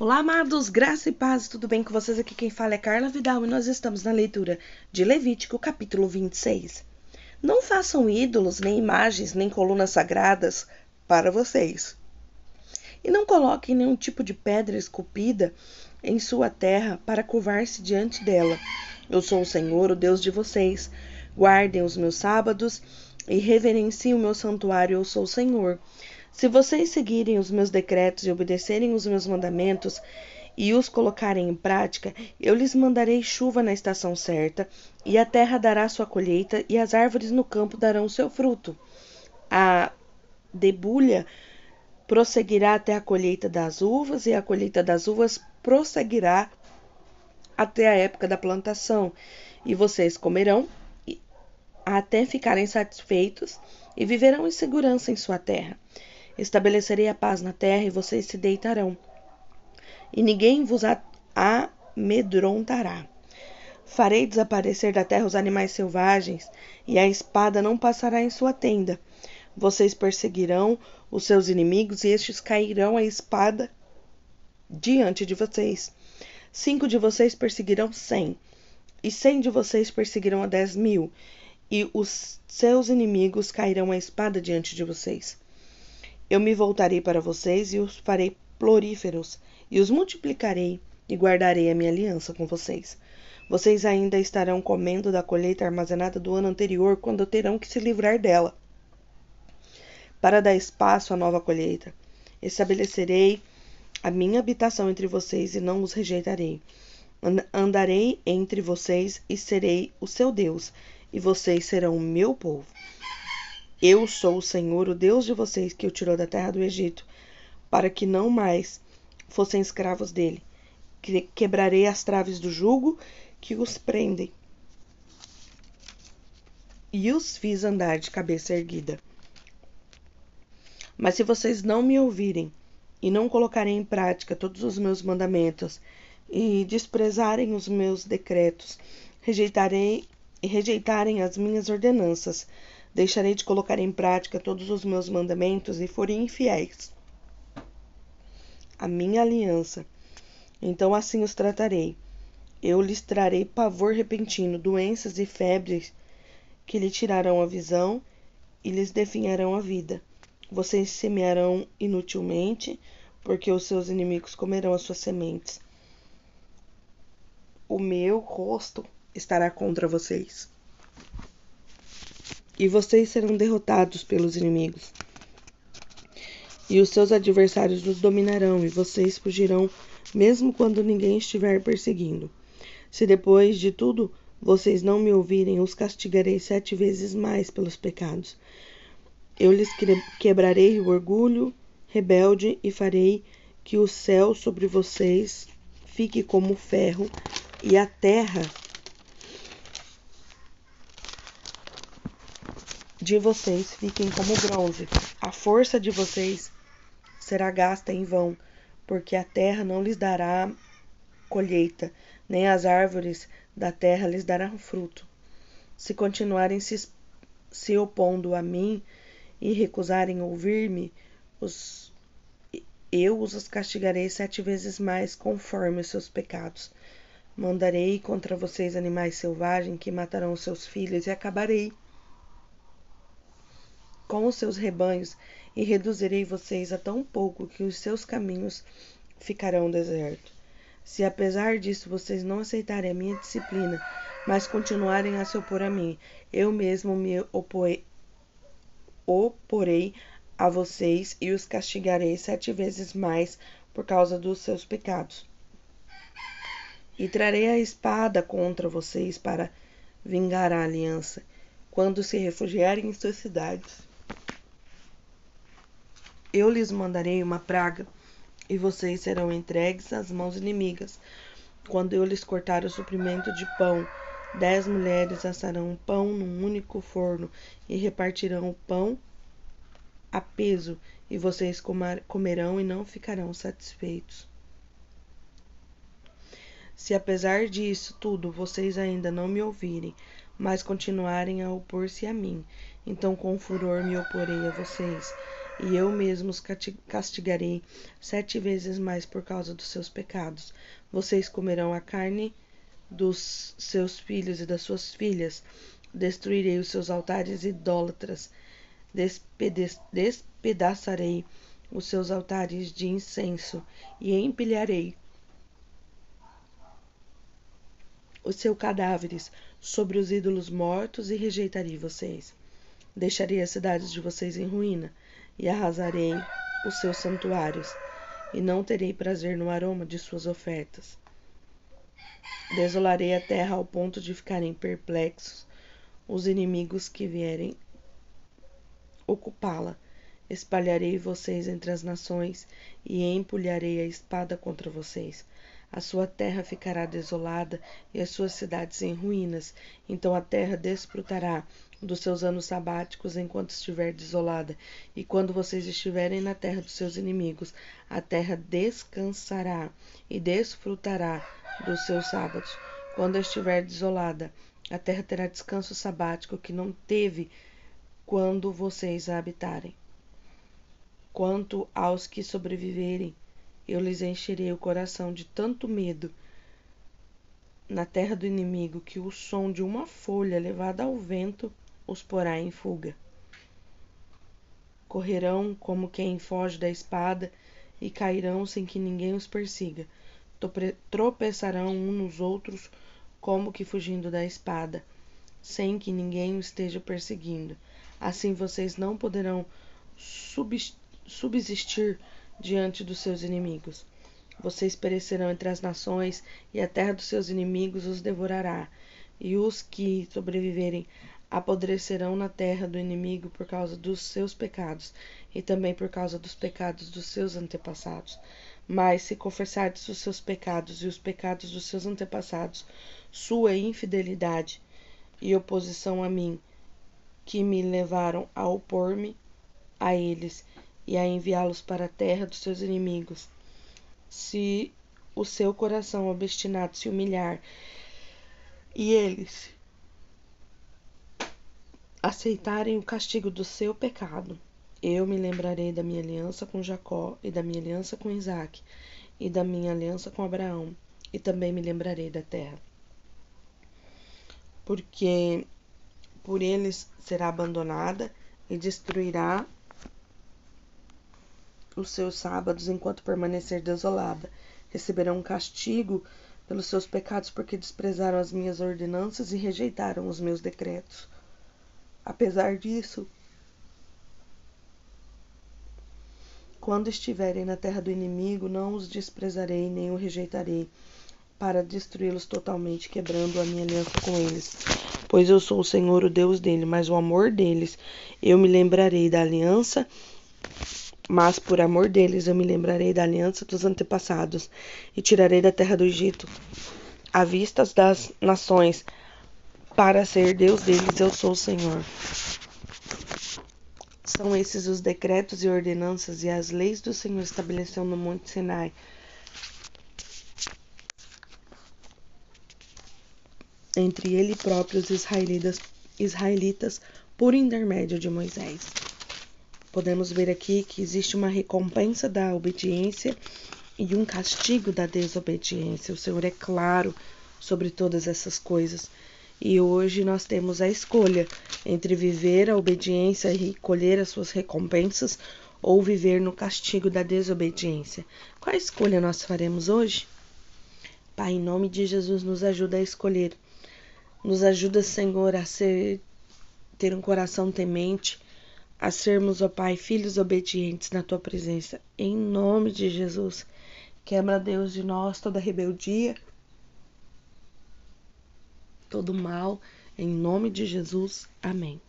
Olá, amados, graça e paz, tudo bem com vocês? Aqui quem fala é Carla Vidal e nós estamos na leitura de Levítico, capítulo 26. Não façam ídolos, nem imagens, nem colunas sagradas para vocês. E não coloquem nenhum tipo de pedra esculpida em sua terra para curvar-se diante dela. Eu sou o Senhor, o Deus de vocês. Guardem os meus sábados e reverenciem o meu santuário, eu sou o Senhor. Se vocês seguirem os meus decretos e obedecerem os meus mandamentos e os colocarem em prática, eu lhes mandarei chuva na estação certa, e a terra dará sua colheita, e as árvores no campo darão seu fruto. A debulha prosseguirá até a colheita das uvas, e a colheita das uvas prosseguirá até a época da plantação, e vocês comerão até ficarem satisfeitos e viverão em segurança em sua terra. Estabelecerei a paz na terra e vocês se deitarão, e ninguém vos amedrontará. Farei desaparecer da terra os animais selvagens, e a espada não passará em sua tenda. Vocês perseguirão os seus inimigos, e estes cairão a espada diante de vocês. Cinco de vocês perseguirão cem, e cem de vocês perseguirão a dez mil, e os seus inimigos cairão a espada diante de vocês. Eu me voltarei para vocês e os farei floríferos, e os multiplicarei, e guardarei a minha aliança com vocês. Vocês ainda estarão comendo da colheita armazenada do ano anterior, quando terão que se livrar dela, para dar espaço à nova colheita. Estabelecerei a minha habitação entre vocês e não os rejeitarei. Andarei entre vocês e serei o seu Deus, e vocês serão o meu povo. Eu sou o Senhor, o Deus de vocês, que o tirou da terra do Egito, para que não mais fossem escravos dele. Quebrarei as traves do jugo que os prendem e os fiz andar de cabeça erguida. Mas se vocês não me ouvirem e não colocarem em prática todos os meus mandamentos e desprezarem os meus decretos, rejeitarei e rejeitarem as minhas ordenanças, deixarei de colocar em prática todos os meus mandamentos e forem infiéis a minha aliança, então assim os tratarei. Eu lhes trarei pavor repentino, doenças e febres que lhe tirarão a visão e lhes definharão a vida. Vocês semearão inutilmente, porque os seus inimigos comerão as suas sementes. O meu rosto estará contra vocês e vocês serão derrotados pelos inimigos. E os seus adversários os dominarão, e vocês fugirão, mesmo quando ninguém estiver perseguindo. Se depois de tudo vocês não me ouvirem, os castigarei sete vezes mais pelos pecados. Eu lhes quebrarei o orgulho rebelde e farei que o céu sobre vocês fique como ferro e a terra de vocês fiquem como bronze. A força de vocês será gasta em vão, porque a terra não lhes dará colheita, nem as árvores da terra lhes darão fruto. Se continuarem se, se opondo a mim e recusarem ouvir-me, os, eu os castigarei sete vezes mais conforme os seus pecados. Mandarei contra vocês animais selvagens que matarão seus filhos e acabarei com os seus rebanhos, e reduzirei vocês a tão pouco que os seus caminhos ficarão desertos. Se apesar disso vocês não aceitarem a minha disciplina, mas continuarem a se opor a mim, eu mesmo me oporei, oporei a vocês e os castigarei sete vezes mais por causa dos seus pecados. E trarei a espada contra vocês para vingar a aliança, quando se refugiarem em suas cidades. Eu lhes mandarei uma praga, e vocês serão entregues às mãos inimigas. Quando eu lhes cortar o suprimento de pão, dez mulheres assarão pão num único forno e repartirão o pão a peso, e vocês comerão e não ficarão satisfeitos. Se apesar disso tudo vocês ainda não me ouvirem, mas continuarem a opor-se a mim, então com furor me oporei a vocês e eu mesmo os castigarei sete vezes mais por causa dos seus pecados. Vocês comerão a carne dos seus filhos e das suas filhas. Destruirei os seus altares idólatras. Despedaçarei os seus altares de incenso e empilharei os seus cadáveres sobre os ídolos mortos e rejeitarei vocês. Deixarei as cidades de vocês em ruína e arrasarei os seus santuários, e não terei prazer no aroma de suas ofertas. Desolarei a terra ao ponto de ficarem perplexos os inimigos que vierem ocupá-la. Espalharei vocês entre as nações e empulharei a espada contra vocês. A sua terra ficará desolada e as suas cidades em ruínas. Então a terra desfrutará dos seus anos sabáticos enquanto estiver desolada, e quando vocês estiverem na terra dos seus inimigos, a terra descansará e desfrutará dos seus sábados. Quando estiver desolada, a terra terá descanso sabático que não teve quando vocês a habitarem. Quanto aos que sobreviverem, eu lhes encherei o coração de tanto medo na terra do inimigo que o som de uma folha levada ao vento os porá em fuga. Correrão como quem foge da espada e cairão sem que ninguém os persiga. Tropeçarão uns nos outros como que fugindo da espada, sem que ninguém o esteja perseguindo. Assim vocês não poderão subsistir diante dos seus inimigos. Vocês perecerão entre as nações, e a terra dos seus inimigos os devorará. E os que sobreviverem apodrecerão na terra do inimigo por causa dos seus pecados e também por causa dos pecados dos seus antepassados. Mas se confessardes os seus pecados e os pecados dos seus antepassados, sua infidelidade e oposição a mim, que me levaram a opor-me a eles e a enviá-los para a terra dos seus inimigos, se o seu coração obstinado se humilhar e eles aceitarem o castigo do seu pecado, eu me lembrarei da minha aliança com Jacó e da minha aliança com Isaac e da minha aliança com Abraão, e também me lembrarei da terra. Porque por eles será abandonada e destruirá os seus sábados enquanto permanecer desolada. Receberão castigo pelos seus pecados, porque desprezaram as minhas ordenanças e rejeitaram os meus decretos. Apesar disso, quando estiverem na terra do inimigo, não os desprezarei nem o rejeitarei, para destruí-los totalmente, quebrando a minha aliança com eles. Pois eu sou o Senhor, o Deus dele, mas o amor deles eu me lembrarei da aliança, mas por amor deles eu me lembrarei da aliança dos antepassados, e tirarei da terra do Egito, à vista das nações, para ser Deus deles, eu sou o Senhor. São esses os decretos e ordenanças e as leis do Senhor estabeleceu no Monte Sinai. Entre ele próprio os israelitas, israelitas por intermédio de Moisés. Podemos ver aqui que existe uma recompensa da obediência e um castigo da desobediência. O Senhor é claro sobre todas essas coisas. E hoje nós temos a escolha entre viver a obediência e colher as suas recompensas ou viver no castigo da desobediência. Qual escolha nós faremos hoje? Pai, em nome de Jesus, nos ajuda a escolher. Nos ajuda, Senhor, a ser ter um coração temente, a sermos, ó Pai, filhos obedientes na tua presença. Em nome de Jesus. Quebra, Deus, de nós toda rebeldia todo mal, em nome de Jesus. Amém.